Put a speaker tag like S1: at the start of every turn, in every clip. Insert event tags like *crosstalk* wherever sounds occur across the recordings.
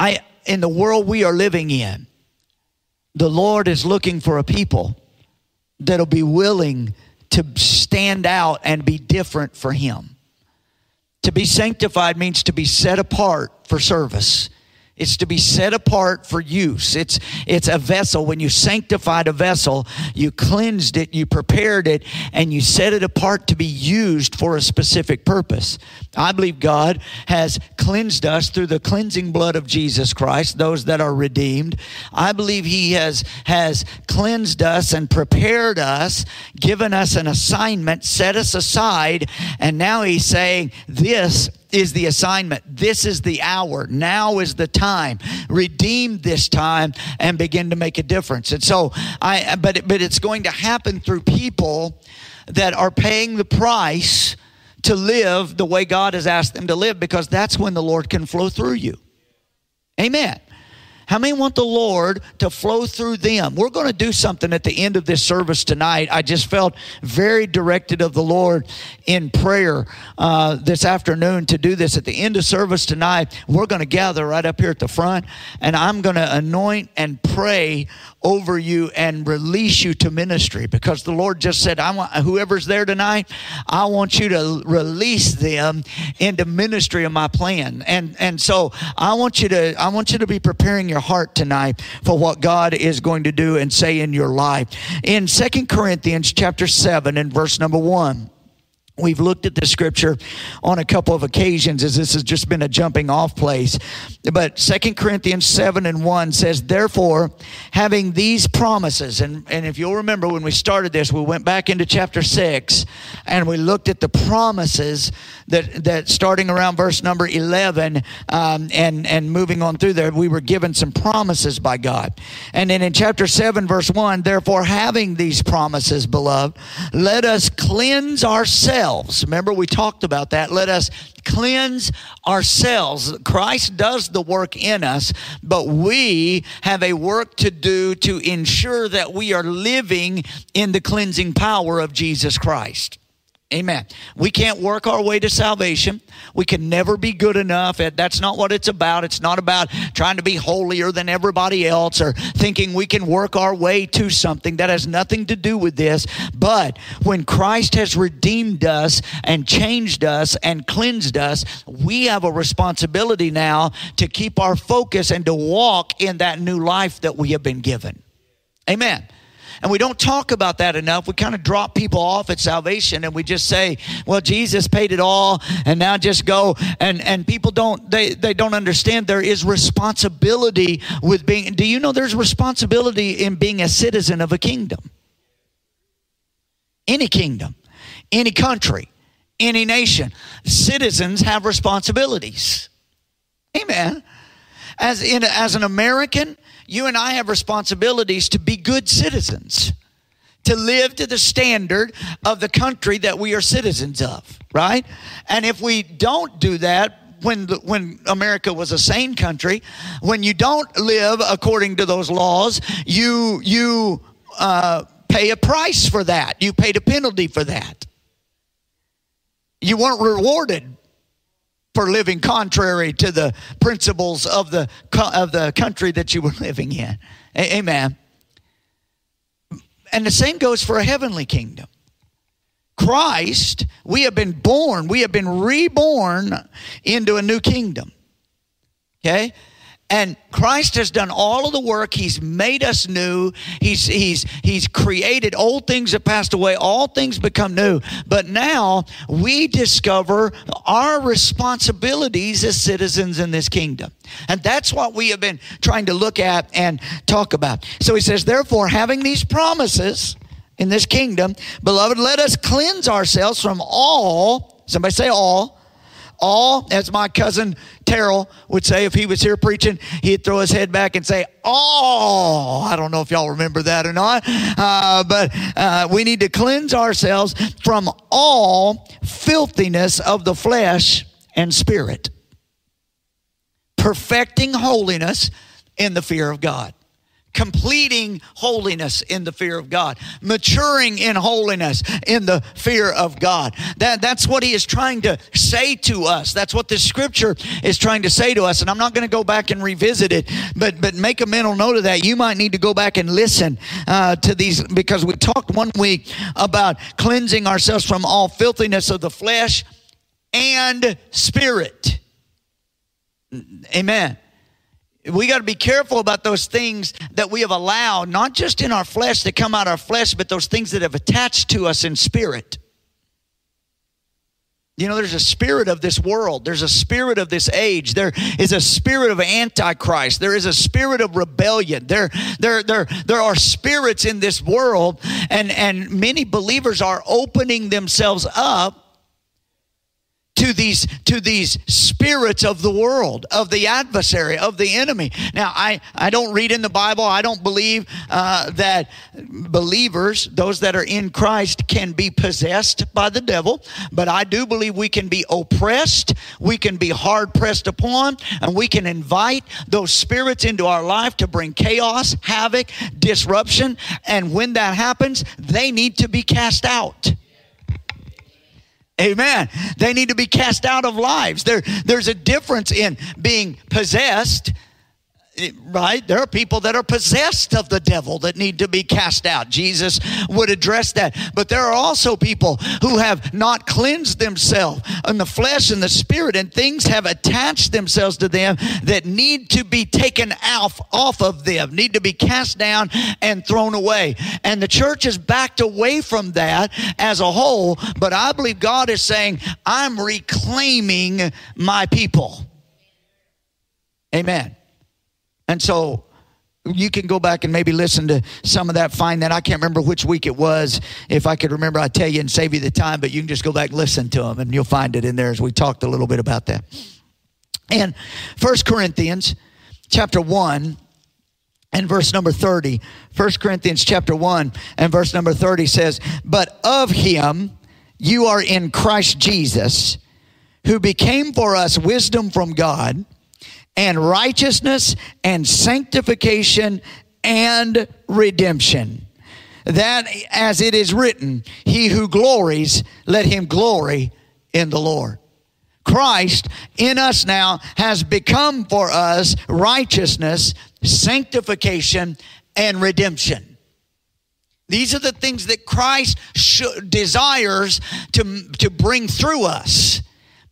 S1: I in the world we are living in, the Lord is looking for a people that'll be willing to stand out and be different for Him. To be sanctified means to be set apart for service. It's to be set apart for use. It's, it's a vessel. When you sanctified a vessel, you cleansed it, you prepared it, and you set it apart to be used for a specific purpose. I believe God has cleansed us through the cleansing blood of Jesus Christ, those that are redeemed. I believe He has, has cleansed us and prepared us, given us an assignment, set us aside, and now He's saying, This is the assignment. This is the hour. Now is the time. Redeem this time and begin to make a difference. And so I but but it's going to happen through people that are paying the price to live the way God has asked them to live because that's when the Lord can flow through you. Amen. How many want the Lord to flow through them? We're going to do something at the end of this service tonight. I just felt very directed of the Lord in prayer uh, this afternoon to do this. At the end of service tonight, we're going to gather right up here at the front, and I'm going to anoint and pray over you and release you to ministry because the Lord just said, I want whoever's there tonight, I want you to release them into ministry of my plan. And and so I want you to I want you to be preparing your heart tonight for what God is going to do and say in your life. In Second Corinthians chapter 7 and verse number 1. We've looked at the scripture on a couple of occasions as this has just been a jumping off place. But Second Corinthians 7 and 1 says, Therefore, having these promises, and, and if you'll remember when we started this, we went back into chapter 6 and we looked at the promises that, that starting around verse number 11 um, and, and moving on through there, we were given some promises by God. And then in chapter 7, verse 1, Therefore, having these promises, beloved, let us cleanse ourselves ourselves. Remember, we talked about that. Let us cleanse ourselves. Christ does the work in us, but we have a work to do to ensure that we are living in the cleansing power of Jesus Christ. Amen. We can't work our way to salvation. We can never be good enough. That's not what it's about. It's not about trying to be holier than everybody else or thinking we can work our way to something. That has nothing to do with this. But when Christ has redeemed us and changed us and cleansed us, we have a responsibility now to keep our focus and to walk in that new life that we have been given. Amen. And we don't talk about that enough. We kind of drop people off at salvation and we just say, well, Jesus paid it all and now just go. And, and people don't, they, they don't understand there is responsibility with being, do you know there's responsibility in being a citizen of a kingdom? Any kingdom, any country, any nation. Citizens have responsibilities. Amen. As in, as an American, you and I have responsibilities to be good citizens, to live to the standard of the country that we are citizens of, right? And if we don't do that, when when America was a sane country, when you don't live according to those laws, you you uh, pay a price for that. You paid a penalty for that. You weren't rewarded for living contrary to the principles of the, of the country that you were *laughs* living in. Amen. And the same goes for a heavenly kingdom. Christ, we have been born, we have been reborn into a new kingdom. Okay? And Christ has done all of the work. He's made us new. He's, he's, he's created old things that passed away. All things become new. But now we discover our responsibilities as citizens in this kingdom. And that's what we have been trying to look at and talk about. So he says, therefore, having these promises in this kingdom, beloved, let us cleanse ourselves from all, somebody say all, all, as my cousin Terrell would say if he was here preaching, he'd throw his head back and say, Oh, I don't know if y'all remember that or not, uh, but uh, we need to cleanse ourselves from all filthiness of the flesh and spirit, perfecting holiness in the fear of God. Completing holiness in the fear of God, maturing in holiness in the fear of God. That, that's what he is trying to say to us. That's what this scripture is trying to say to us. And I'm not going to go back and revisit it, but, but make a mental note of that. You might need to go back and listen uh, to these because we talked one week about cleansing ourselves from all filthiness of the flesh and spirit. Amen we got to be careful about those things that we have allowed, not just in our flesh that come out of our flesh, but those things that have attached to us in spirit. You know, there's a spirit of this world. There's a spirit of this age. There is a spirit of antichrist. There is a spirit of rebellion. There, there, there, there are spirits in this world, and, and many believers are opening themselves up to these to these spirits of the world of the adversary of the enemy. Now i i don't read in the bible i don't believe uh, that believers those that are in christ can be possessed by the devil but i do believe we can be oppressed we can be hard pressed upon and we can invite those spirits into our life to bring chaos havoc disruption and when that happens they need to be cast out Amen. They need to be cast out of lives. There, there's a difference in being possessed right? There are people that are possessed of the devil that need to be cast out. Jesus would address that. But there are also people who have not cleansed themselves in the flesh and the spirit, and things have attached themselves to them that need to be taken off, off of them, need to be cast down and thrown away. And the church has backed away from that as a whole, but I believe God is saying, I'm reclaiming my people. Amen. And so you can go back and maybe listen to some of that, find that. I can't remember which week it was. If I could remember, I'd tell you and save you the time, but you can just go back and listen to them and you'll find it in there as we talked a little bit about that. And First Corinthians chapter 1 and verse number 30. 1 Corinthians chapter 1 and verse number 30 says, But of him you are in Christ Jesus, who became for us wisdom from God and righteousness and sanctification and redemption. That as it is written, he who glories, let him glory in the Lord. Christ in us now has become for us righteousness, sanctification, and redemption. These are the things that Christ desires to, to bring through us.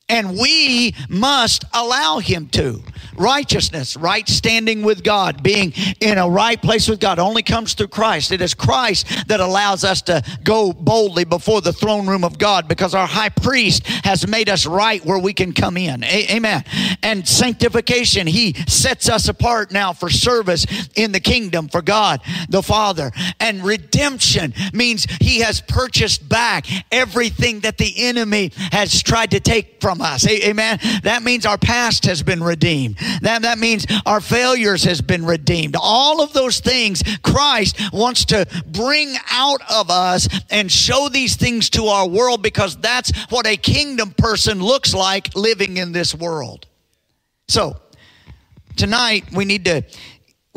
S1: And we must allow him to righteousness, right standing with God, being in a right place with God only comes through Christ. It is Christ that allows us to go boldly before the throne room of God because our high priest has made us right where we can come in. A- amen. And sanctification, he sets us apart now for service in the kingdom for God the Father. And redemption means he has purchased back everything that the enemy has tried to take from us. A- amen. That means our past has been redeemed. That, that means our failures has been redeemed. All of those things Christ wants to bring out of us and show these things to our world because that's what a kingdom person looks like living in this world. So, tonight we need to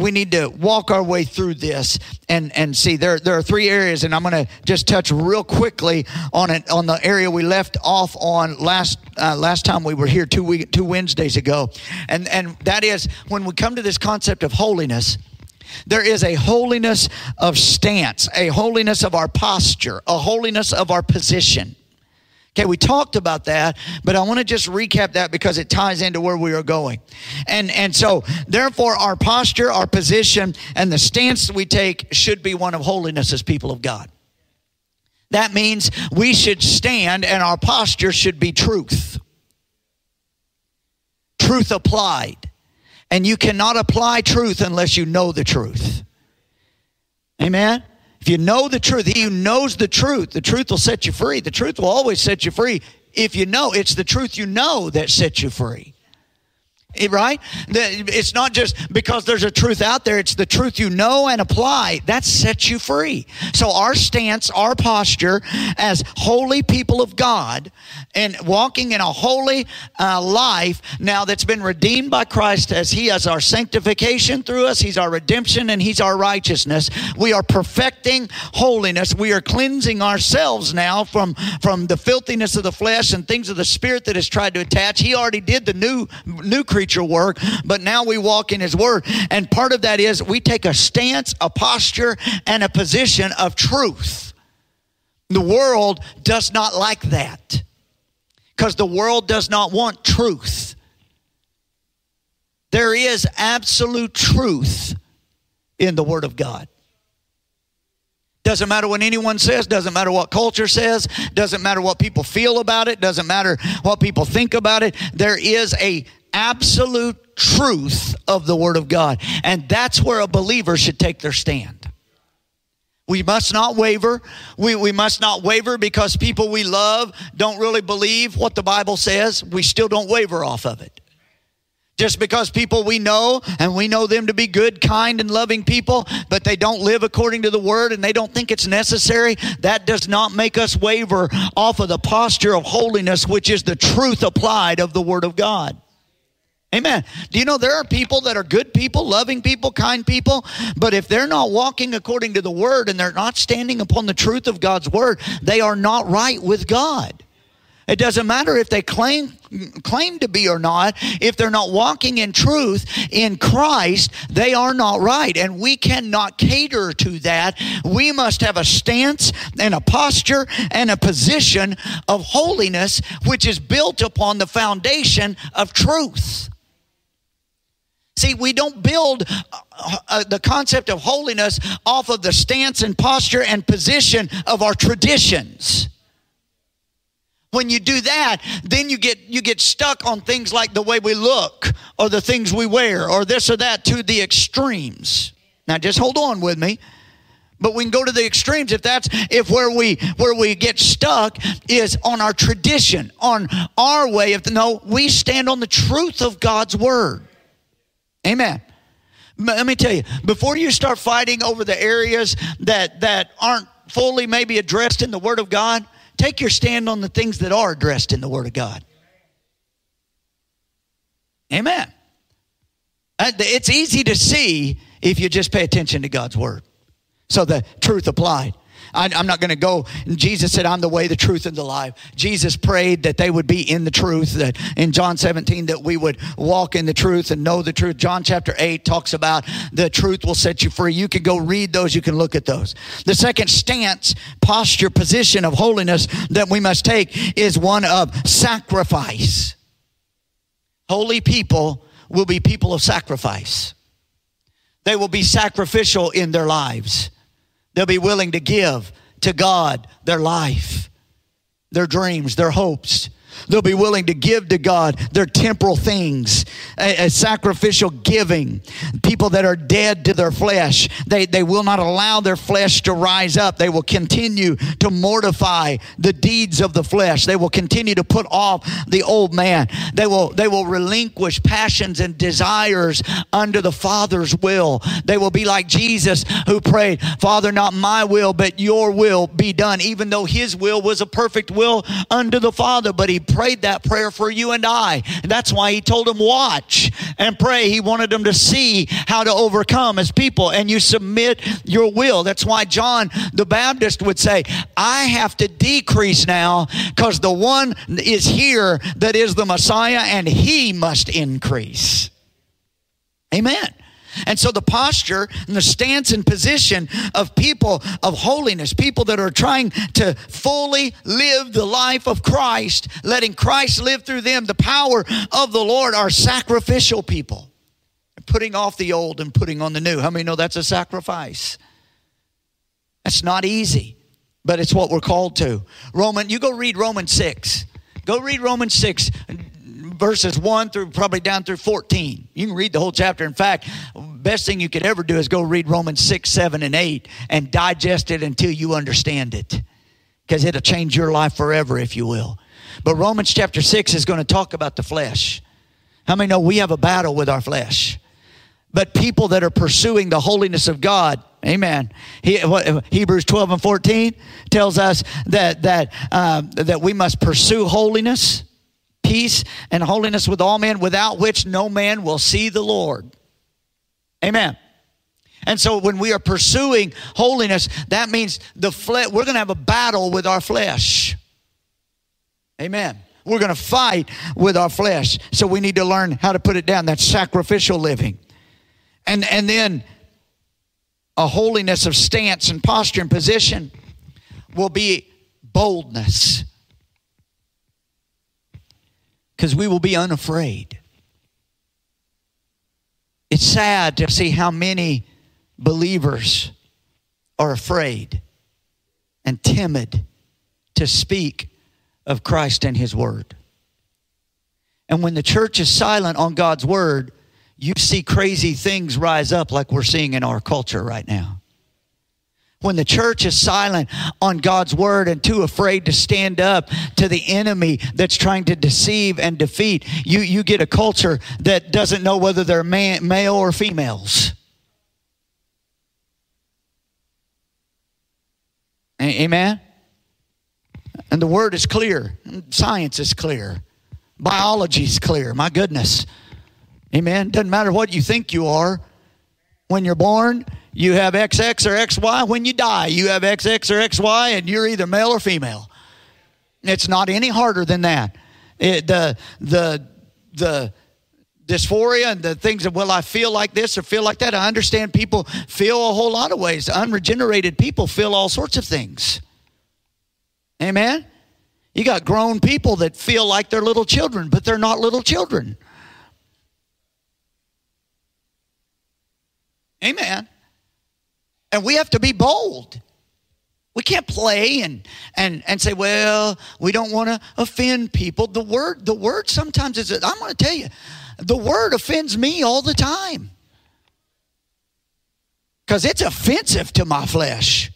S1: we need to walk our way through this and, and see. There, there are three areas and i'm going to just touch real quickly on it on the area we left off on last uh, last time we were here two week, two wednesdays ago. And and that is when we come to this concept of holiness there is a holiness of stance a holiness of our posture a holiness of our position Okay, we talked about that, but I want to just recap that because it ties into where we are going. And and so therefore our posture, our position, and the stance we take should be one of holiness as people of God. That means we should stand and our posture should be truth. Truth applied. And you cannot apply truth unless you know the truth. Amen? If you know the truth, he who knows the truth, the truth will set you free. The truth will always set you free. If you know, it's the truth you know that sets you free. Eh, right? It's not just because there's a truth out there, it's the truth you know and apply. That sets you free. So, our stance, our posture as holy people of God and walking in a holy uh, life now that's been redeemed by Christ as He has our sanctification through us, He's our redemption, and He's our righteousness. We are perfecting holiness. We are cleansing ourselves now from, from the filthiness of the flesh and things of the spirit that has tried to attach. He already did the new, new creature preacher work, but now we walk in His Word. And part of that is we take a stance, a posture, and a position of truth. The world does not like that because the world does not want truth. There is absolute truth in the Word of God. Doesn't matter what anyone says, doesn't matter what culture says, doesn't matter what people feel about it, doesn't matter what people think about it. There is a absolute truth of the Word of God. And that's where a believer should take their stand. We must not waver. We, we must not waver because people we love don't really believe what the Bible says. We still don't waver off of it. Just because people we know and we know them to be good, kind, and loving people, but they don't live according to the word and they don't think it's necessary, that does not make us waver off of the posture of holiness, which is the truth applied of the word of God. Amen. Do you know there are people that are good people, loving people, kind people, but if they're not walking according to the word and they're not standing upon the truth of God's word, they are not right with God. It doesn't matter if they claim claim to be or not. If they're not walking in truth in Christ, they are not right. And we cannot cater to that. We must have a stance and a posture and a position of holiness, which is built upon the foundation of truth. See, we don't build uh, uh, the concept of holiness off of the stance and posture and position of our traditions. When you do that then you get you get stuck on things like the way we look or the things we wear or this or that to the extremes. Now just hold on with me. But we can go to the extremes if that's if where we where we get stuck is on our tradition on our way of no we stand on the truth of god's word Amen. Let me tell you, before you start fighting over the areas that, that aren't fully maybe addressed in the Word of God, take your stand on the things that are addressed in the Word of God. Amen. Uh, it's easy to see if you just pay attention to God's Word. So the truth applied. I, am not going to go. Jesus said, I'm the way, the truth, and the life. Jesus prayed that they would be in the truth, that in John 17, that we would walk in the truth and know the truth. John chapter 8 talks about the truth will set you free. You can go read those, you can look at those. The second stance, posture, position of holiness that we must take is one of sacrifice. Holy people will be people of sacrifice. They will be sacrificial in their lives. They'll be willing to give to God their life, their dreams, their hopes, They'll be willing to give to God their temporal things, a, a, sacrificial giving. People that are dead to their flesh, they, they will not allow their flesh to rise up. They will continue to mortify the deeds of the flesh. They will continue to put off the old man. They will, they will relinquish passions and desires under the Father's will. They will be like Jesus who prayed, Father, not my will, but your will be done, even though his will was a perfect will under the Father. But he prayed that prayer for you and I. That's why he told them, watch and pray. He wanted them to see how to overcome as people, and you submit your will. That's why John the Baptist would say, I have to decrease now because the one is here that is the Messiah, and he must increase. Amen. And so the posture and the stance and position of people of holiness, people that are trying to fully live the life of Christ, letting Christ live through them, the power of the Lord are sacrificial people. Putting off the old and putting on the new. How many know that's a sacrifice? That's not easy, but it's what we're called to. Roman, you go read Romans 6. Go read Romans 6 verses 1 through probably down through 14. You can read the whole chapter. In fact, best thing you could ever do is go read Romans 6, 7, and 8 and digest it until you understand it. Because it'll change your life forever, if you will. But Romans chapter 6 is going to talk about the flesh. How many know we have a battle with our flesh? But people that are pursuing the holiness of God, Amen. He, what, Hebrews 12 and 14 tells us that, that, uh, that we must pursue holiness, peace, and holiness with all men, without which no man will see the Lord. Amen. And so when we are pursuing holiness, that means the flesh, we're going to have a battle with our flesh. Amen. We're going to fight with our flesh. So we need to learn how to put it down. That's sacrificial living. And, and then a holiness of stance and posture and position will be boldness. Because we will be unafraid. It's sad to see how many believers are afraid and timid to speak of Christ and His Word. And when the church is silent on God's Word, you see crazy things rise up like we're seeing in our culture right now. When the church is silent on God's word and too afraid to stand up to the enemy that's trying to deceive and defeat, you, you get a culture that doesn't know whether they're man, male or females. Amen? And the word is clear, science is clear, biology is clear. My goodness. Amen. Doesn't matter what you think you are. When you're born, you have XX or XY. When you die, you have XX or XY, and you're either male or female. It's not any harder than that. It, the the the dysphoria and the things of well, I feel like this or feel like that. I understand people feel a whole lot of ways. Unregenerated people feel all sorts of things. Amen. You got grown people that feel like they're little children, but they're not little children. Amen. And we have to be bold. We can't play and, and, and say, well, we don't want to offend people. The word, the word sometimes is, I'm going to tell you, the word offends me all the time. Because it's offensive to my flesh.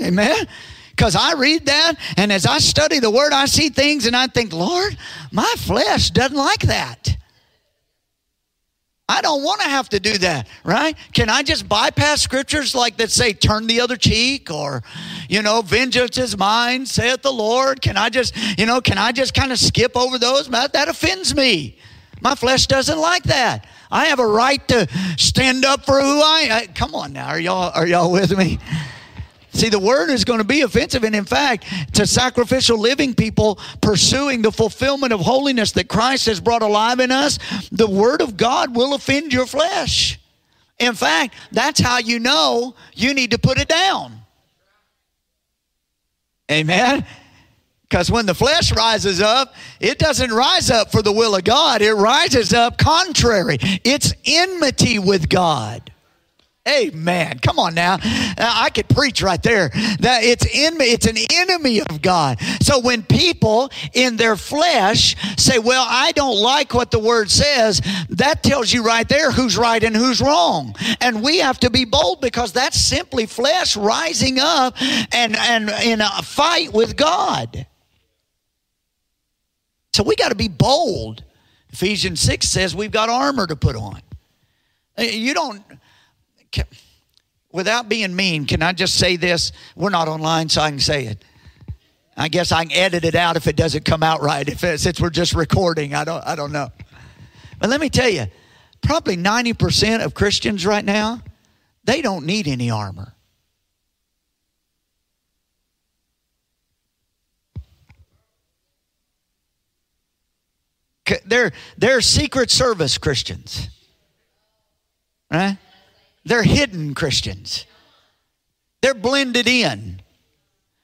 S1: Amen? Because I read that, and as I study the word, I see things and I think, Lord, my flesh doesn't like that. I don't want to have to do that, right? Can I just bypass scriptures like that say, turn the other cheek or, you know, vengeance is mine, saith the Lord? Can I just, you know, can I just kind of skip over those? That offends me. My flesh doesn't like that. I have a right to stand up for who I am. Come on now, are y'all, are y'all with me? See, the word is going to be offensive. And in fact, to sacrificial living people pursuing the fulfillment of holiness that Christ has brought alive in us, the word of God will offend your flesh. In fact, that's how you know you need to put it down. Amen. Because when the flesh rises up, it doesn't rise up for the will of God, it rises up contrary. It's enmity with God. Amen. Come on now. Uh, I could preach right there. That it's in it's an enemy of God. So when people in their flesh say, "Well, I don't like what the word says," that tells you right there who's right and who's wrong. And we have to be bold because that's simply flesh rising up and and in a fight with God. So we got to be bold. Ephesians 6 says we've got armor to put on. Uh, you don't without being mean, can I just say this? We're not online, so I can say it. I guess I can edit it out if it doesn't come out right. If it, since we're just recording, I don't, I don't know. But let me tell you, probably ninety percent of Christians right now, they don't need any armor. They're, they're Secret Service Christians. Right? They're hidden Christians. They're blended in.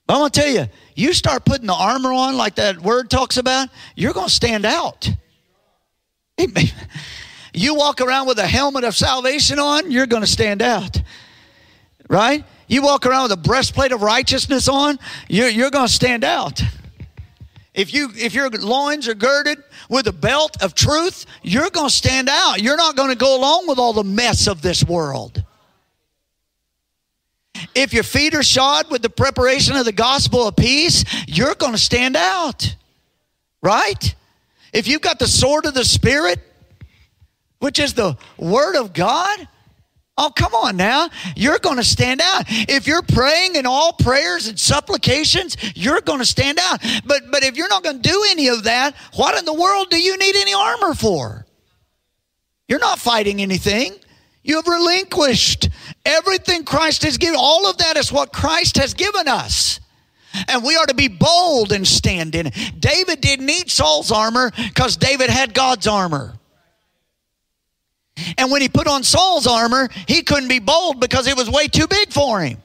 S1: But I'm going to tell you, you start putting the armor on like that word talks about, you're going to stand out. *laughs* You walk around with a helmet of salvation on, you're going to stand out. Right? You walk around with a breastplate of righteousness on, you're, you're going to stand out. If you if your loins are girded with a belt of truth, you're going to stand out. You're not going to go along with all the mess of this world. If your feet are shod with the preparation of the gospel of peace, you're going to stand out. Right? If you've got the sword of the Spirit, which is the Word of God, Oh, come on now. You're going to stand out. If you're praying in all prayers and supplications, you're going to stand out. But but if you're not going to do any of that, what in the world do you need any armor for? You're not fighting anything. You have relinquished everything Christ has given. All of that is what Christ has given us. And we are to be bold and stand in it. David didn't need Saul's armor because David had God's armor. And when he put on Saul's armor, he couldn't be bold because it was way too big for him.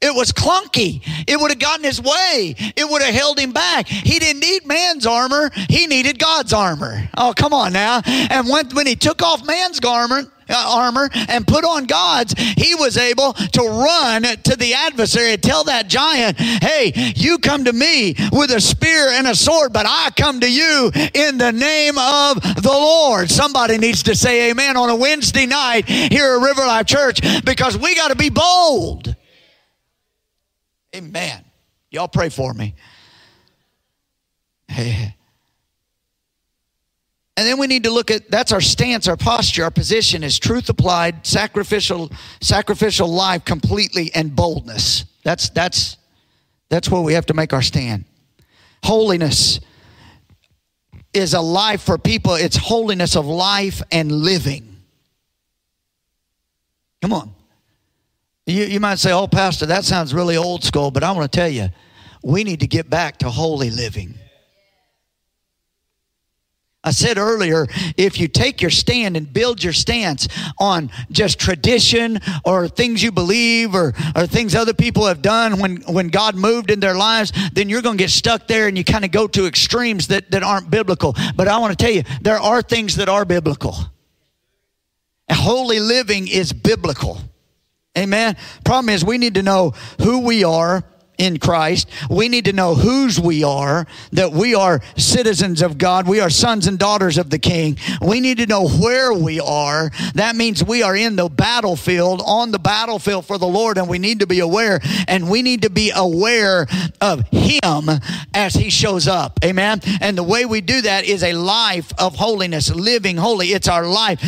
S1: It was clunky. It would have gotten his way. It would have held him back. He didn't need man's armor. He needed God's armor. Oh, come on now. And when, when he took off man's garment, Uh, armor and put on God's, he was able to run to the adversary and tell that giant, Hey, you come to me with a spear and a sword, but I come to you in the name of the Lord. Somebody needs to say amen on a Wednesday night here at River Life Church because we got to be bold. Amen. Y'all pray for me. *laughs* Hey. And then we need to look at that's our stance, our posture, our position is truth applied, sacrificial, sacrificial life completely, and boldness. That's that's that's where we have to make our stand. Holiness is a life for people, it's holiness of life and living. Come on. You, you might say, oh, Pastor, that sounds really old school, but I want to tell you, we need to get back to holy living. I said earlier, if you take your stand and build your stance on just tradition or things you believe or, or things other people have done when, when God moved in their lives, then you're going to get stuck there and you kind of go to extremes that, that aren't biblical. But I want to tell you, there are things that are biblical. Holy living is biblical. Amen. Problem is, we need to know who we are in Christ. We need to know whose we are, that we are citizens of God. We are sons and daughters of the King. We need to know where we are. That means we are in the battlefield, on the battlefield for the Lord, and we need to be aware. And we need to be aware of Him as He shows up. Amen. And the way we do that is a life of holiness, living holy. It's our life.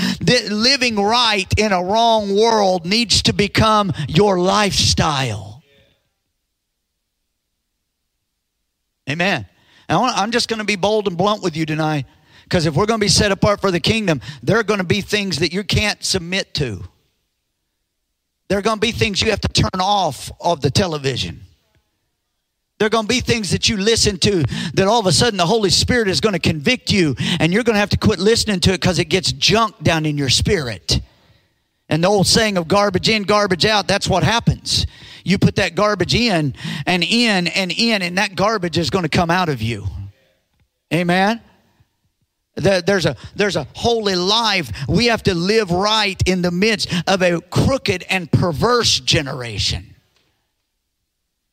S1: Living right in a wrong world needs to become your lifestyle. Amen. I'm just going to be bold and blunt with you tonight because if we're going to be set apart for the kingdom, there are going to be things that you can't submit to. There are going to be things you have to turn off of the television. There are going to be things that you listen to that all of a sudden the Holy Spirit is going to convict you, and you're going to have to quit listening to it because it gets junk down in your spirit. And the old saying of garbage in, garbage out, that's what happens. You put that garbage in and in and in, and that garbage is going to come out of you. Amen. There's a, there's a holy life. We have to live right in the midst of a crooked and perverse generation.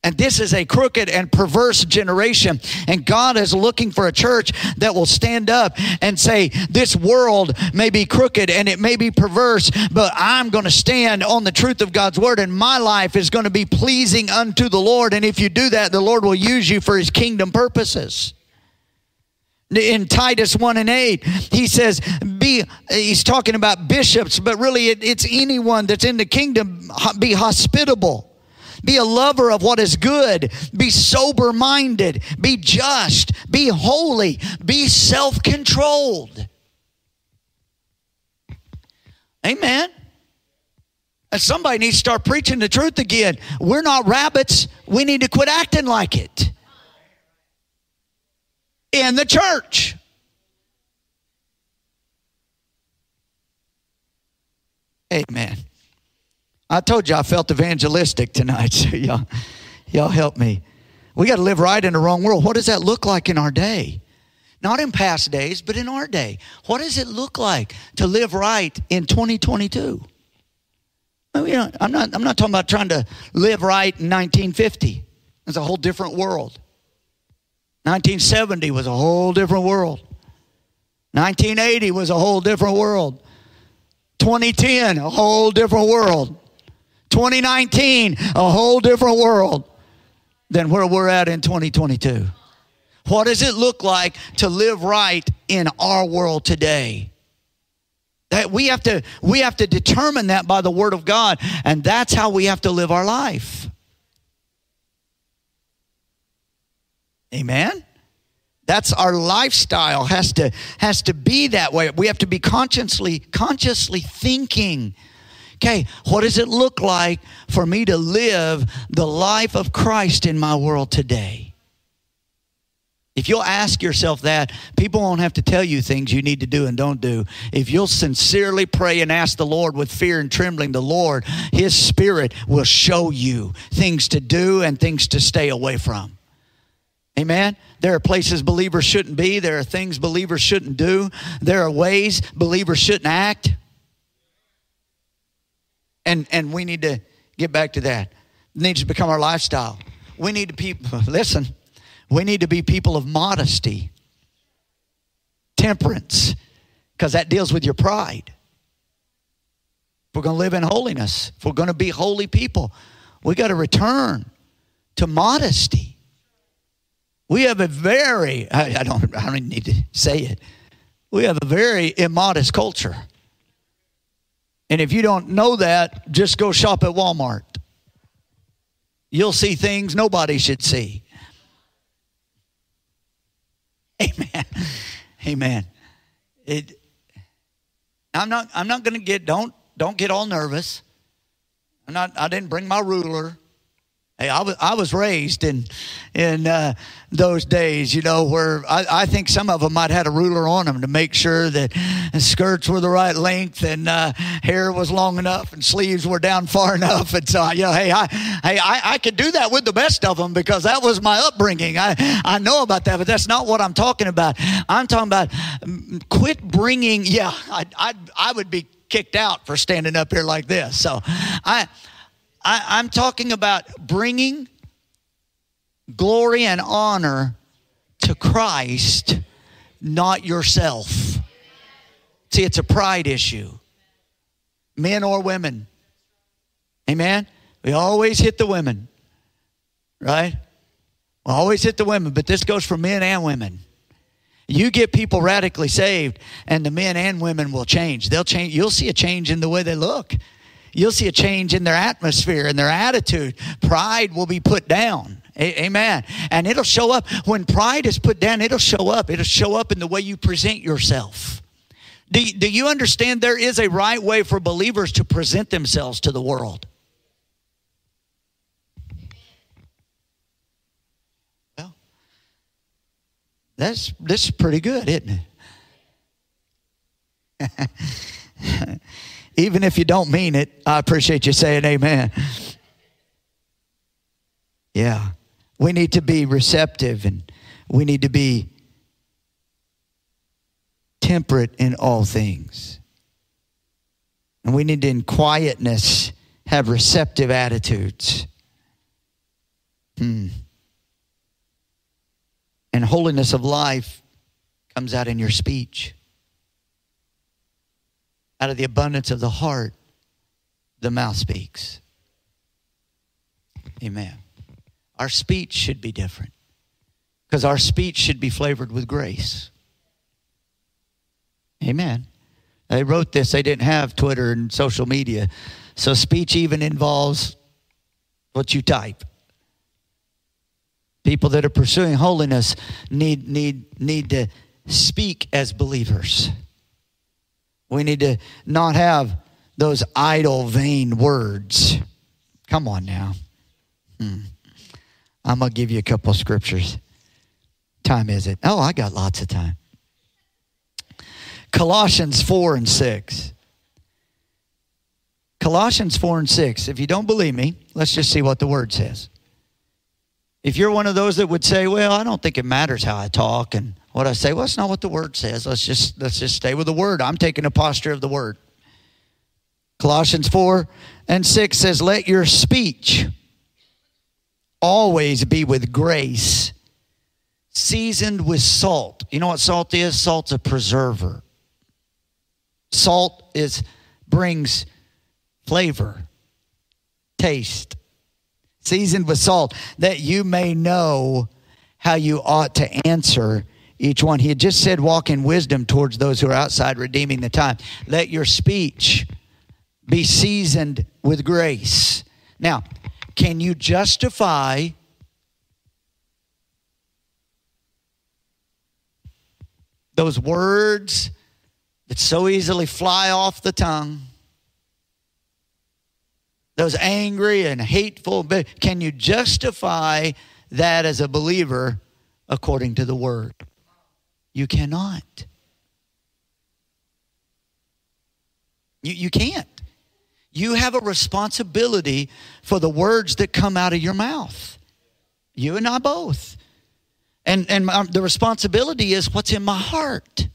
S1: And this is a crooked and perverse generation. And God is looking for a church that will stand up and say, This world may be crooked and it may be perverse, but I'm going to stand on the truth of God's word, and my life is going to be pleasing unto the Lord. And if you do that, the Lord will use you for his kingdom purposes in Titus 1 and 8, he says, be, he's talking about bishops, but really it, it's anyone that's in the kingdom, be hospitable be a lover of what is good. Be sober minded. Be just. Be holy. Be self controlled. Amen. And somebody needs to start preaching the truth again. We're not rabbits. We need to quit acting like it. In the church. Amen. I told you I felt evangelistic tonight, *laughs* so y'all, y'all help me. We got to live right in the wrong world. What does that look like in our day? Not in past days, but in our day. What does it look like to live right in 2022? I mean, I'm not, I'm not talking about trying to live right in 1950. It's a whole different world. 1970 was a whole different world. 1980 was a whole different world. 2010, a whole different world. 2019, a whole different world than where we're at in 2022. What does it look like to live right in our world today? That we have to we have to determine that by the word of God and that's how we have to live our life. Amen. That's our lifestyle has to has to be that way. We have to be consciously consciously thinking. Okay, what does it look like for me to live the life of Christ in my world today? If you'll ask yourself that, people won't have to tell you things you need to do and don't do. If you'll sincerely pray and ask the Lord with fear and trembling, the Lord, His Spirit will show you things to do and things to stay away from. Amen. There are places believers shouldn't be. There are things believers shouldn't do. There are ways believers shouldn't act. And, and we need to get back to that. It needs to become our lifestyle. We need to people *laughs* listen, we need to be people of modesty, temperance, because that deals with your pride. If we're going to live in holiness, if we're going to be holy people, we got to return to modesty. We have a very, I, I, don't, I don't need to say it, we have a very immodest culture. And if you don't know that, just go shop at Walmart. You'll see things nobody should see. *laughs* Amen. Amen. It, I'm not, I'm not going to get, don't, don't get all nervous. I'm not, I didn't bring my ruler. Hey, I was, I was raised in, in uh, those days, you know, where I, I think some of them might have had a ruler on them to make sure that skirts were the right length and uh, hair was long enough and sleeves were down far *laughs* enough. And so, you know, hey, I, hey, I, I could do that with the best of them because that was my upbringing. I, I know about that, but that's not what I'm talking about. I'm talking about mm, quit bringing, yeah, I, I, I would be kicked out for standing up here like this. So I, I, am talking about bringing glory and honor to Christ, not yourself. See, it's a pride issue, men or women. Amen? We always hit the women, right? We always hit the women, but this goes for men and women. You get people radically saved, and the men and women will change. They'll change. You'll see a change in the way they look you'll see a change in their atmosphere and their attitude. Pride will be put down. Amen. And it'll show up. When pride is put down, it'll show up. It'll show up in the way you present yourself. Do, do you understand there is a right way for believers to present themselves to the world? Well, that's this is pretty good, isn't it? *laughs* Even if you don't mean it, I appreciate you saying amen. Yeah. We need to be receptive and we need to be temperate in all things. And we need to, in quietness, have receptive attitudes. Hmm. And holiness of life comes out in your speech. Out of the abundance of the heart, the mouth speaks. Amen. Our speech should be different because our speech should be flavored with grace. Amen. They wrote this, they didn't have Twitter and social media. So speech even involves what you type. People that are pursuing holiness need, need, need to speak as believers. We need to not have those idle, vain words. Come on now. Hmm. I'm going to give you a couple scriptures. Time is it? Oh, I got lots of time. Colossians 4 and 6. Colossians 4 and 6. If you don't believe me, let's just see what the word says. If you're one of those that would say, "Well, I don't think it matters how I talk and what I say," well, that's not what the word says. Let's just let's just stay with the word. I'm taking a posture of the word. Colossians 4 and 6 says, "Let your speech always be with grace, seasoned with salt." You know what salt is? Salt's a preserver. Salt is brings flavor, taste seasoned with salt, that you may know how you ought to answer each one. He had just said, walk in wisdom towards those who are outside, redeeming the time. Let your speech be seasoned with grace. Now, can you justify those words that so easily fly off the tongue? Those angry and hateful, can you justify that as a believer according to the word? You cannot. You, you can't. You have a responsibility for the words that come out of your mouth. You and I both. And, and the responsibility is what's in my heart.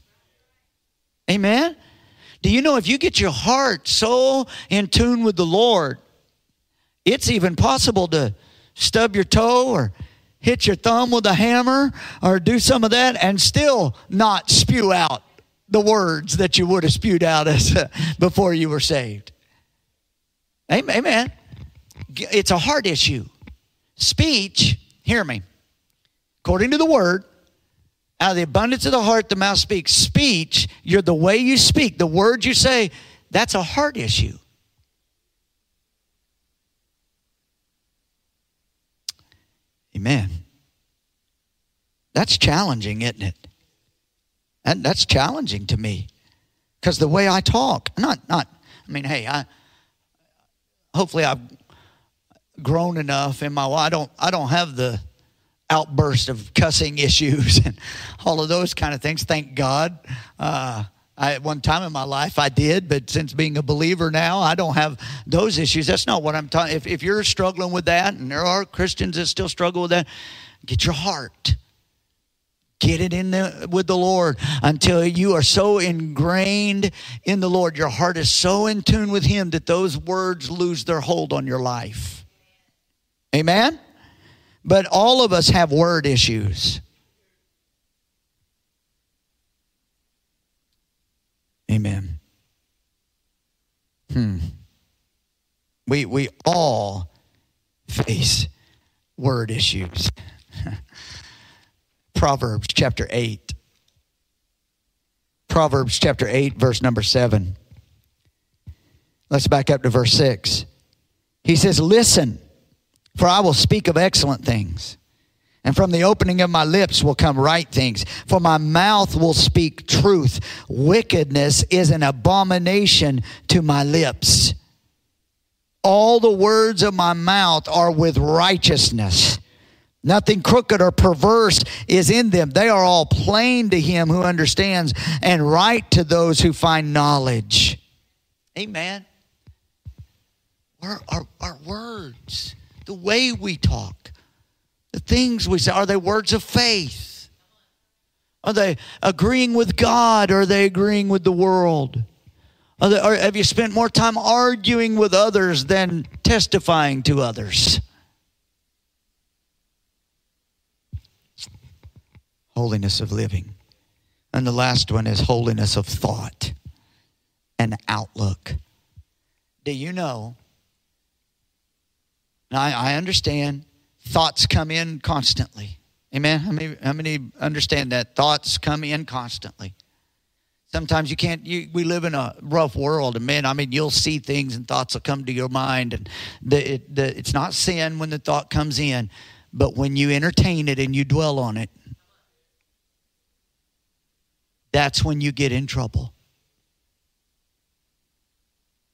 S1: Amen? Do you know if you get your heart so in tune with the Lord, it's even possible to stub your toe or hit your thumb with a hammer or do some of that and still not spew out the words that you would have spewed out as *laughs* before you were saved. Amen. It's a heart issue. Speech, hear me. According to the word, out of the abundance of the heart, the mouth speaks. Speech, you're the way you speak, the words you say, that's a heart issue. Amen. That's challenging, isn't it? That's challenging to me. Because the way I talk, not not I mean, hey, I hopefully I've grown enough in my I don't I don't have the outburst of cussing issues *laughs* and all of those kind of things. Thank God. Uh, I, at one time in my life I did, but since being a believer now, I don't have those issues. That's not what I'm talking. If, if you're struggling with that, and there are Christians that still struggle with that, get your heart Get it in the, with the Lord until you are so ingrained in the Lord. Your heart is so in tune with Him that those words lose their hold on your life. Amen? But all of us have word issues. Amen. Hmm. We, we all face word issues. *laughs* Proverbs chapter 8. Proverbs chapter 8, verse number 7. Let's back up to verse 6. He says, Listen, for I will speak of excellent things, and from the opening of my lips will come right things, for my mouth will speak truth. Wickedness is an abomination to my lips. All the words of my mouth are with righteousness. Nothing crooked or perverse is in them. They are all plain to him who understands and right to those who find knowledge. Amen. Our, our, our words, the way we talk, the things we say, are they words of faith? Are they agreeing with God or are they agreeing with the world? They, have you spent more time arguing with others than testifying to others? holiness of living. And the last one is holiness of thought and outlook. Do you know? I, I understand thoughts come in constantly. Amen. How many, how many understand that? Thoughts come in constantly. Sometimes you can't, you, we live in a rough world, and man, I mean, you'll see things and thoughts will come to your mind. And the, it, the, it's not sin when the thought comes in, but when you entertain it and you dwell on it, that's when you get in trouble.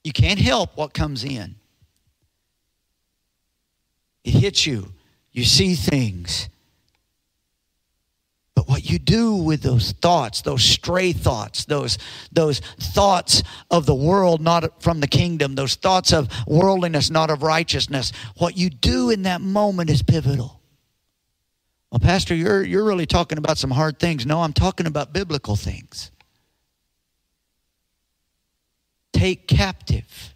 S1: You can't help what comes in. It hits you. You see things. But what you do with those thoughts, those stray thoughts, those, those thoughts of the world, not from the kingdom, those thoughts of worldliness, not of righteousness, what you do in that moment is pivotal. Well, Pastor, you're, you're really talking about some hard things. No, I'm talking about biblical things. Take captive.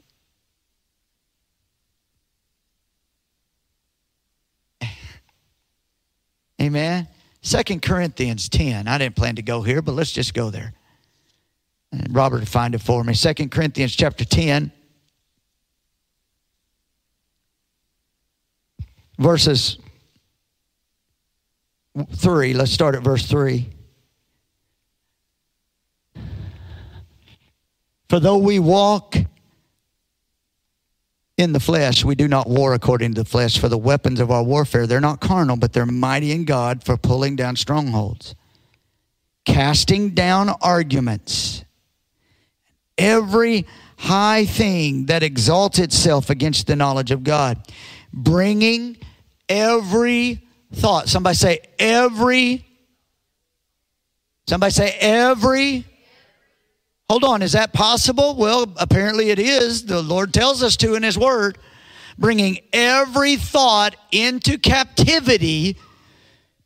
S1: Amen. Second Corinthians 10. I didn't plan to go here, but let's just go there. Robert find it for me. Second Corinthians chapter 10. Verses 3. Let's start at verse 3. For though we walk in the flesh, we do not war according to the flesh. For the weapons of our warfare, they're not carnal, but they're mighty in God for pulling down strongholds, casting down arguments, every high thing that exalts itself against the knowledge of God, bringing every thought. Somebody say, every. Somebody say, every. Hold on, is that possible? Well, apparently it is. The Lord tells us to in His Word. Bringing every thought into captivity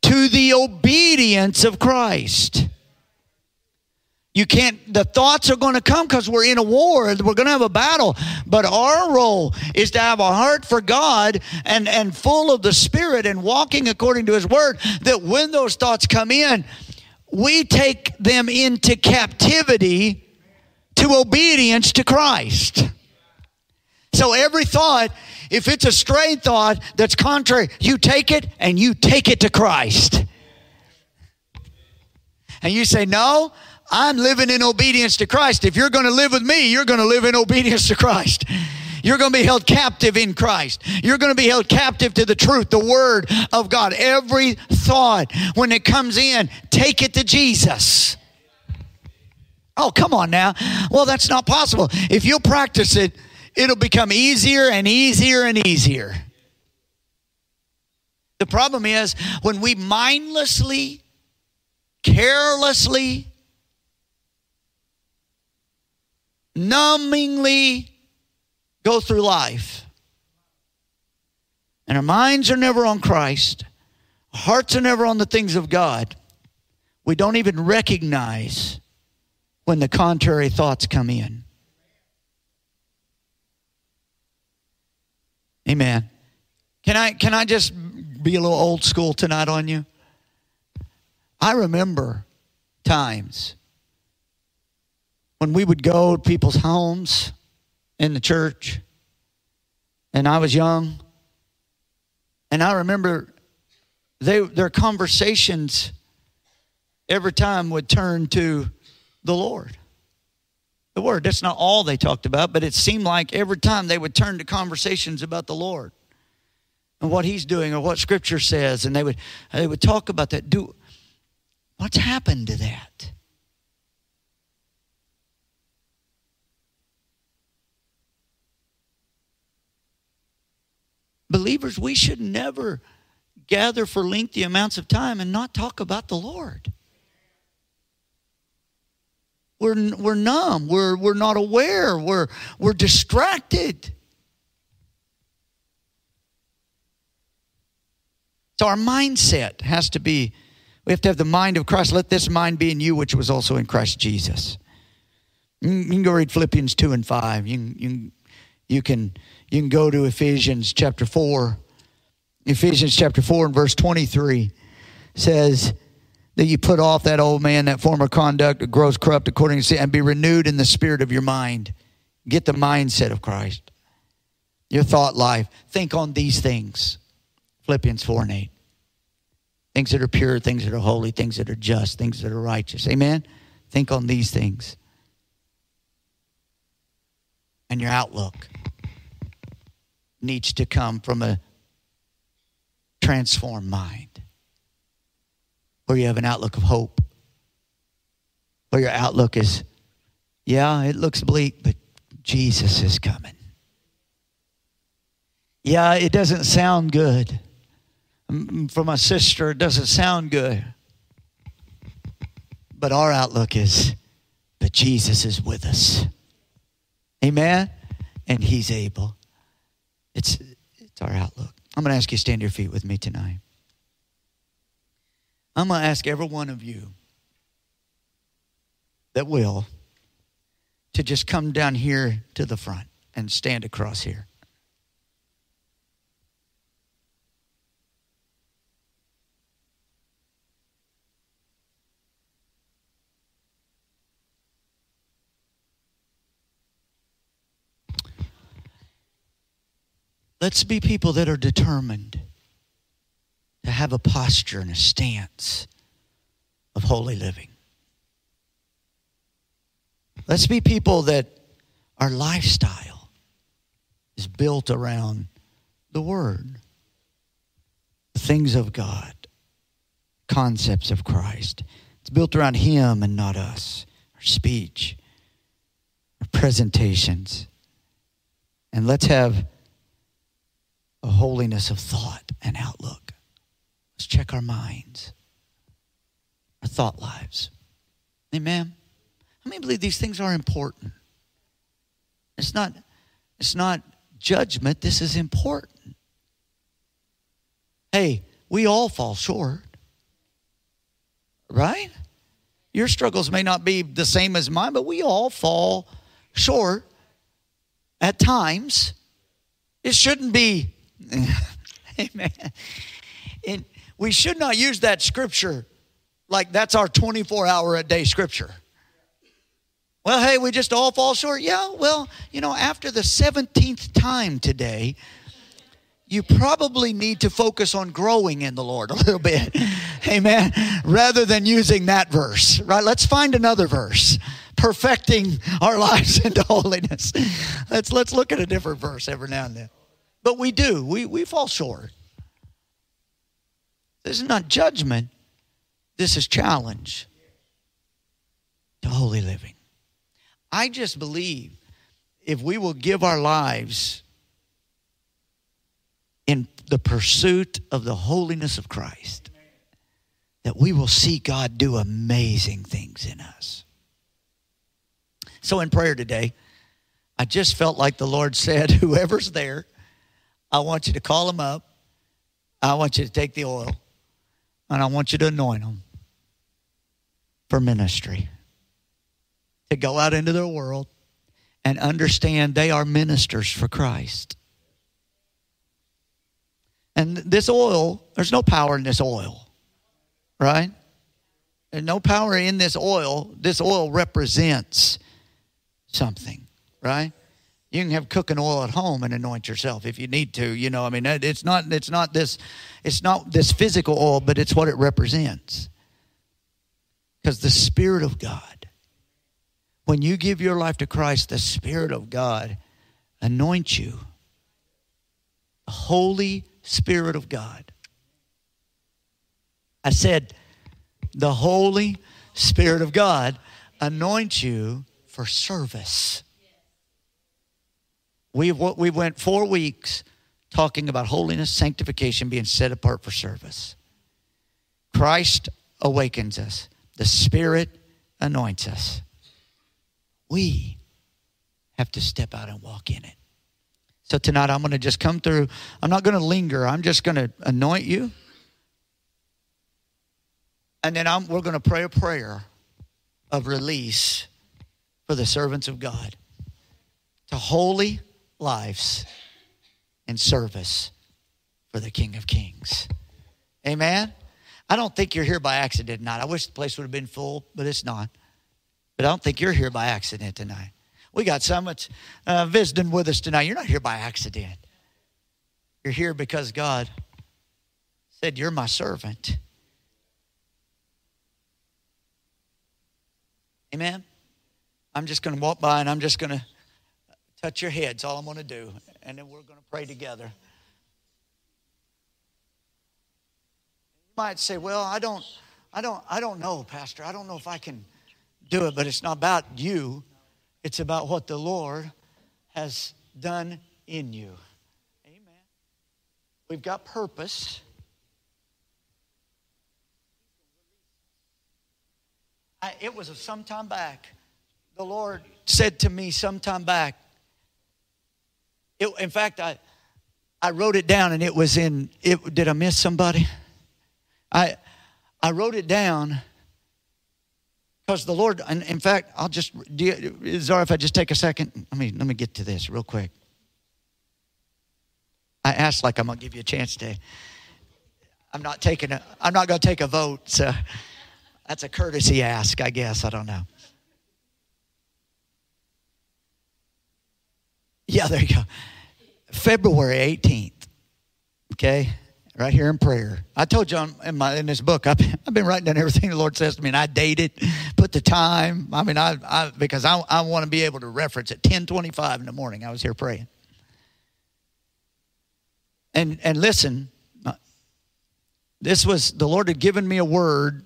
S1: to the obedience of Christ. You can't, the thoughts are going to come because we're in a war. We're going to have a battle. But our role is to have a heart for God and, and full of the Spirit and walking according to His Word, that when those thoughts come in, we take them into captivity to obedience to Christ. So every thought, if it's a stray thought that's contrary, you take it and you take it to Christ. And you say, No, I'm living in obedience to Christ. If you're going to live with me, you're going to live in obedience to Christ. You're going to be held captive in Christ. You're going to be held captive to the truth, the Word of God. Every thought, when it comes in, take it to Jesus. Oh, come on now. Well, that's not possible. If you practice it, it'll become easier and easier and easier. The problem is when we mindlessly, carelessly, numbingly go through life. And our minds are never on Christ, our hearts are never on the things of God. We don't even recognize when the contrary thoughts come in. Amen. Can I can I just be a little old school tonight on you? I remember times when we would go to people's homes in the church, and I was young, and I remember they, their conversations every time would turn to the Lord. The Word. That's not all they talked about, but it seemed like every time they would turn to conversations about the Lord and what He's doing or what Scripture says, and they would they would talk about that. Do what's happened to that? Believers, we should never gather for lengthy amounts of time and not talk about the Lord. We're, we're numb. We're, we're not aware. We're, we're distracted. So our mindset has to be we have to have the mind of Christ. Let this mind be in you, which was also in Christ Jesus. You can go read Philippians 2 and 5. You you, you can you can go to Ephesians chapter 4. Ephesians chapter 4 and verse 23 says that you put off that old man, that former conduct that grows corrupt according to sin, and be renewed in the spirit of your mind. Get the mindset of Christ. Your thought life. Think on these things. Philippians 4 and 8. Things that are pure, things that are holy, things that are just, things that are righteous. Amen? Think on these things. And your outlook needs to come from a transformed mind where you have an outlook of hope, where your outlook is, yeah, it looks bleak, but Jesus is coming. Yeah, it doesn't sound good. Mm, mm, for my sister, it doesn't sound good. But our outlook is, but Jesus is with us. Amen? And He's able. It's, it's our outlook. I'm going to ask you to stand your feet with me tonight. I'm going to ask every one of you that will to just come down here to the front and stand across here. Let's be people that are determined have a posture and a stance of holy living. Let's be people that our lifestyle is built around the Word, the things of God, concepts of Christ. It's built around Him and not us, our speech, our presentations. And let's have a holiness of thought and outlook. Let's check our minds, our thought lives. Amen. How many believe these things are important? It's not, it's not judgment, this is important. Hey, we all fall short. Right? Your struggles may not be the same as mine, but we all fall short at times. It shouldn't be, *laughs* amen. We should not use that scripture like that's our 24 hour a day scripture. Well, hey, we just all fall short. Yeah, well, you know, after the 17th time today, you probably need to focus on growing in the Lord a little bit. *laughs* Amen. Rather than using that verse, right? Let's find another verse perfecting our *laughs* lives into holiness. Let's let's look at a different verse every now and then. But we do. We we fall short. This is not judgment. This is challenge to holy living. I just believe if we will give our lives in the pursuit of the holiness of Christ, that we will see God do amazing things in us. So, in prayer today, I just felt like the Lord said, *laughs* Whoever's there, I want you to call them up. I want you to take the oil, and I want you to anoint them for ministry to go out into their world and understand they are ministers for Christ. And this oil, there's no power in this oil, right? There's no power in this oil. This oil represents something, right? You can have cooking oil at home and anoint yourself if you need to. You know, I mean, it's not it's not this it's not this physical oil, but it's what it represents. Because the Spirit of God when you give your life to Christ, the Spirit of God anoints you. The Holy Spirit of God. I said, the Holy Spirit of God anoints you for service. We, we went four weeks talking about holiness, sanctification, being set apart for service. Christ awakens us, the Spirit anoints us. We have to step out and walk in it. So tonight I'm going to just come through. I'm not going to linger. I'm just going to anoint you. And then I'm, we're going to pray a prayer of release for the servants of God to holy lives and service for the King of Kings. Amen. I don't think you're here by accident tonight. I wish the place would have been full, but it's not. But I don't think you're here by accident tonight. We got some that's uh, visiting with us tonight. You're not here by accident. You're here because God said, You're my servant. Amen. I'm just going to walk by and I'm just going to touch your heads. All I'm going to do. And then we're going to pray together. You might say, Well, I don't, I don't, I don't know, Pastor. I don't know if I can do it, but it's not about you. It's about what the Lord has done in you. Amen. We've got purpose. I, it was some time back. The Lord said to me some time back. It, in fact, I I wrote it down, and it was in. It did I miss somebody? I I wrote it down because the Lord, and in fact, I'll just, you, is if I just take a second? Let me, let me get to this real quick. I asked like I'm going to give you a chance to. I'm not taking a, I'm not going to take a vote. So that's a courtesy ask, I guess. I don't know. Yeah, there you go. February 18th. Okay. right here in prayer. I told you in, my, in this book, I've, I've been writing down everything the Lord says to me, and I date it, put the time. I mean, I, I because I, I want to be able to reference at 1025 in the morning. I was here praying. And, and listen, uh, this was, the Lord had given me a word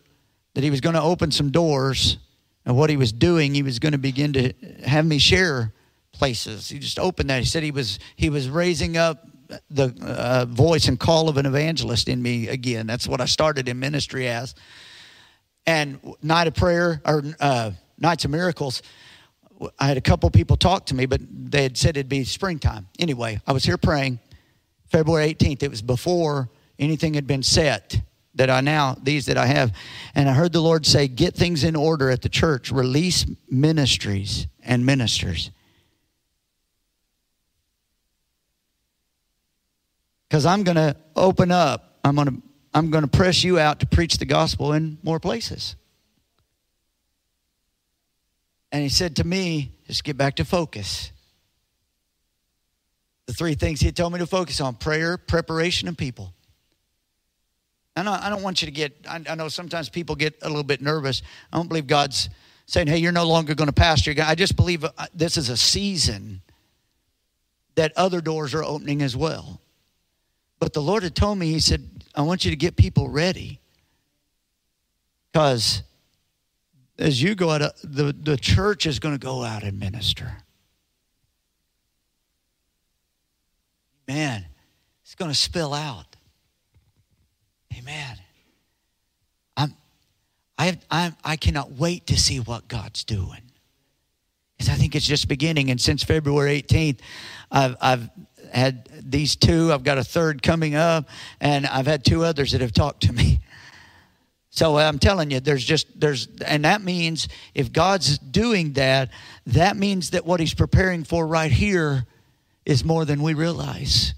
S1: that he was going to open some doors. And what he was doing, he was going to begin to have me share places. He just opened that. He said he was, he was raising up the uh, voice and call of an evangelist in me again. That's what I started in ministry as. And night of prayer or uh, nights of miracles, I had a couple people talk to me, but they had said it'd be springtime. Anyway, I was here praying February 18th. It was before anything had been set that I now, these that I have. And I heard the Lord say, Get things in order at the church, release ministries and ministers. Because I'm going to open up. I'm going to I'm going to press you out to preach the gospel in more places. And he said to me, just get back to focus. The three things he told me to focus on prayer, preparation, and people. I don't, I don't want you to get, I, I know sometimes people get a little bit nervous. I don't believe God's saying, hey, you're no longer going to pastor. I just believe uh, this is a season that other doors are opening as well. But the Lord had told me, He said, I want you to get people ready. Because as you go out, uh, the, the church is going to go out and minister. Man, it's going to spill out. Amen. I'm, I, I'm, I cannot wait to see what God's doing. Because I think it's just beginning. And since February 18th, I've, I've had these two. I've got a third coming up, and I've had two others that have talked to me. So I'm telling you, there's just, there's, and that means if God's doing that, that means that what He's preparing for right here is more than we realize.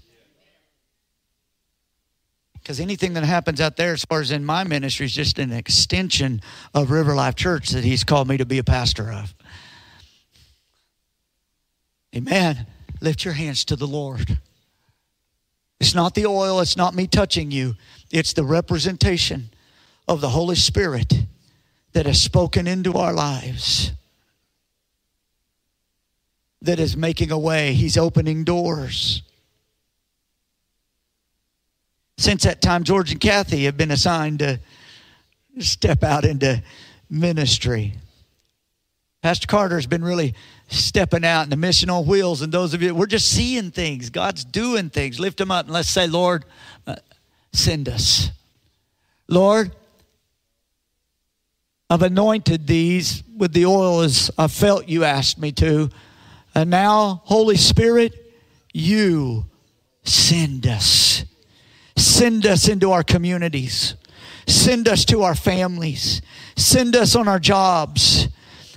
S1: Because anything that happens out there, as far as in my ministry, is just an extension of River Life Church that He's called me to be a pastor of. Amen. Lift your hands to the Lord. It's not the oil, it's not me touching you, it's the representation of the Holy Spirit that has spoken into our lives, that is making a way. He's opening doors. Since that time, George and Kathy have been assigned to step out into ministry. Pastor Carter has been really stepping out in the mission on wheels. And those of you, we're just seeing things. God's doing things. Lift them up and let's say, Lord, uh, send us. Lord, I've anointed these with the oil as I felt you asked me to. And now, Holy Spirit, you send us. Send us into our communities. Send us to our families. Send us on our jobs.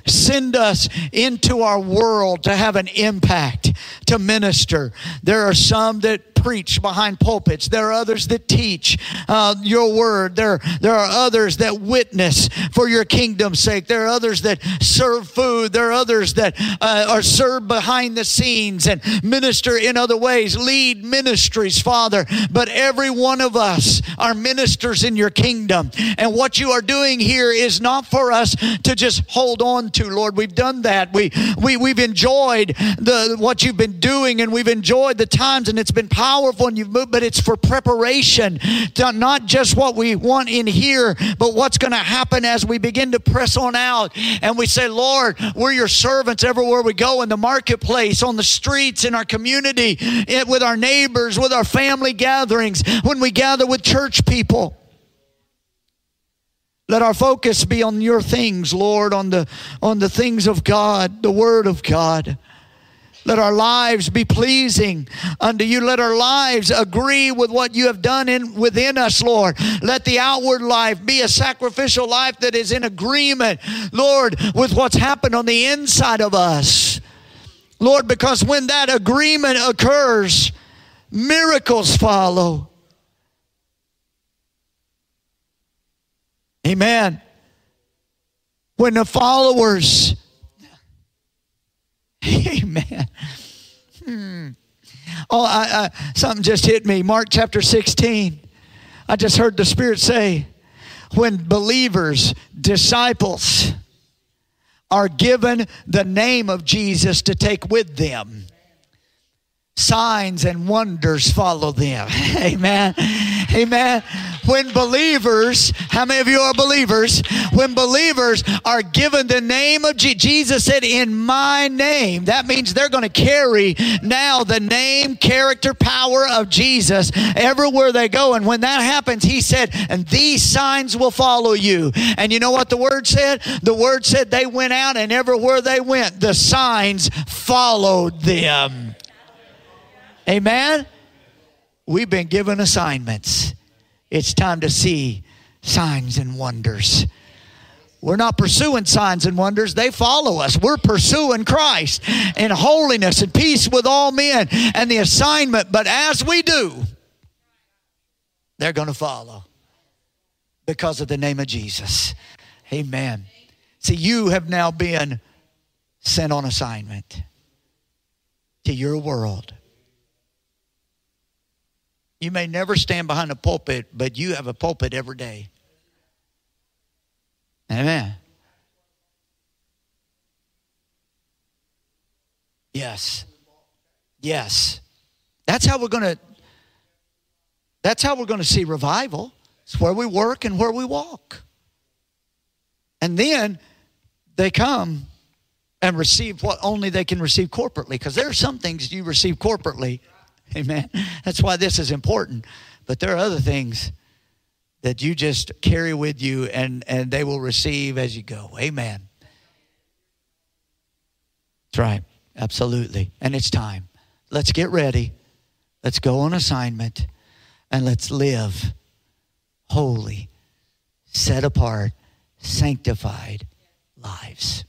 S1: Send us into our world to have an impact, to minister. There are some that preach behind pulpits. There are others that teach uh, your word. There, there are others that witness for your kingdom's sake. There are others that serve food. There are others that uh, are served behind the scenes and minister in other ways, lead ministries, Father. But every one of us are ministers in your kingdom. And what you are doing here is not for us to just hold on to, Lord. We've done that. We, we, we've enjoyed the, what you've been doing and we've enjoyed the times and it's been powerful powerful and you've moved, but it's for preparation. To not just what we want in here, but what's going to happen as we begin to press on out and we say, Lord, we're your servants everywhere we go in the marketplace, on the streets, in our community, eh, with our neighbors, with our family gatherings, when we gather with church people. Let our focus be on your things, Lord, on the, on the things of God, the Word of God. Let our lives be pleasing unto you. Let our lives agree with what you have done in within us, Lord. Let the outward life be a sacrificial life that is in agreement, Lord, with what's happened on the inside of us. Lord, because when that agreement occurs, miracles follow. Amen. When the followers *laughs* Amen. Hmm. Oh, I, I, something just hit me. Mark chapter 16. I just heard the Spirit say, when believers, disciples, are given the name of Jesus to take with them, signs and wonders follow them. *laughs* Amen. Amen. When believers, how many of you are believers? When believers are given the name of Jesus, Jesus said, In my name, that means they're going to carry now the name, character, power of Jesus everywhere they go. And when that happens, he said, And these signs will follow you. And you know what the word said? The word said they went out, and everywhere they went, the signs followed them. Amen. We've been given assignments. It's time to see signs and wonders. We're not pursuing signs and wonders, they follow us. We're pursuing Christ in holiness and peace with all men and the assignment. But as we do, they're going to follow because of the name of Jesus. Amen. See, you have now been sent on assignment to your world. You may never stand behind a pulpit, but you have a pulpit every day. Amen. Yes. Yes. That's how we're going to that's how we're going to see revival. It's where we work and where we walk. And then they come and receive what only they can receive corporately because there are some things you receive corporately *laughs* Amen. That's why this is important. But there are other things that you just carry with you and, and they will receive as you go. Amen. That's right. Absolutely. And it's time. Let's get ready. Let's go on assignment and let's live holy, set apart, sanctified lives.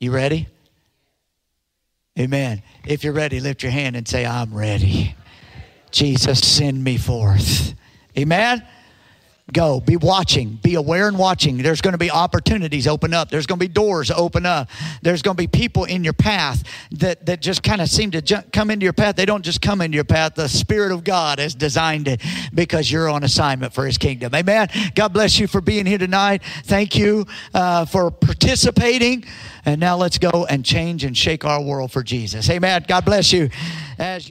S1: You ready? Amen. If you're ready, lift your hand and say, I'm ready. Jesus, send me forth. Amen. Go. Be watching. Be aware and watching. There's going to be opportunities open up. There's going to be doors open up. There's going to be people in your path that, that just kind of seem to come into your path. They don't just come into your path. The Spirit of God has designed it because you're on assignment for His kingdom. Amen. God bless you for being here tonight. Thank you uh, for participating. And now let's go and change and shake our world for Jesus. Amen. God bless you. As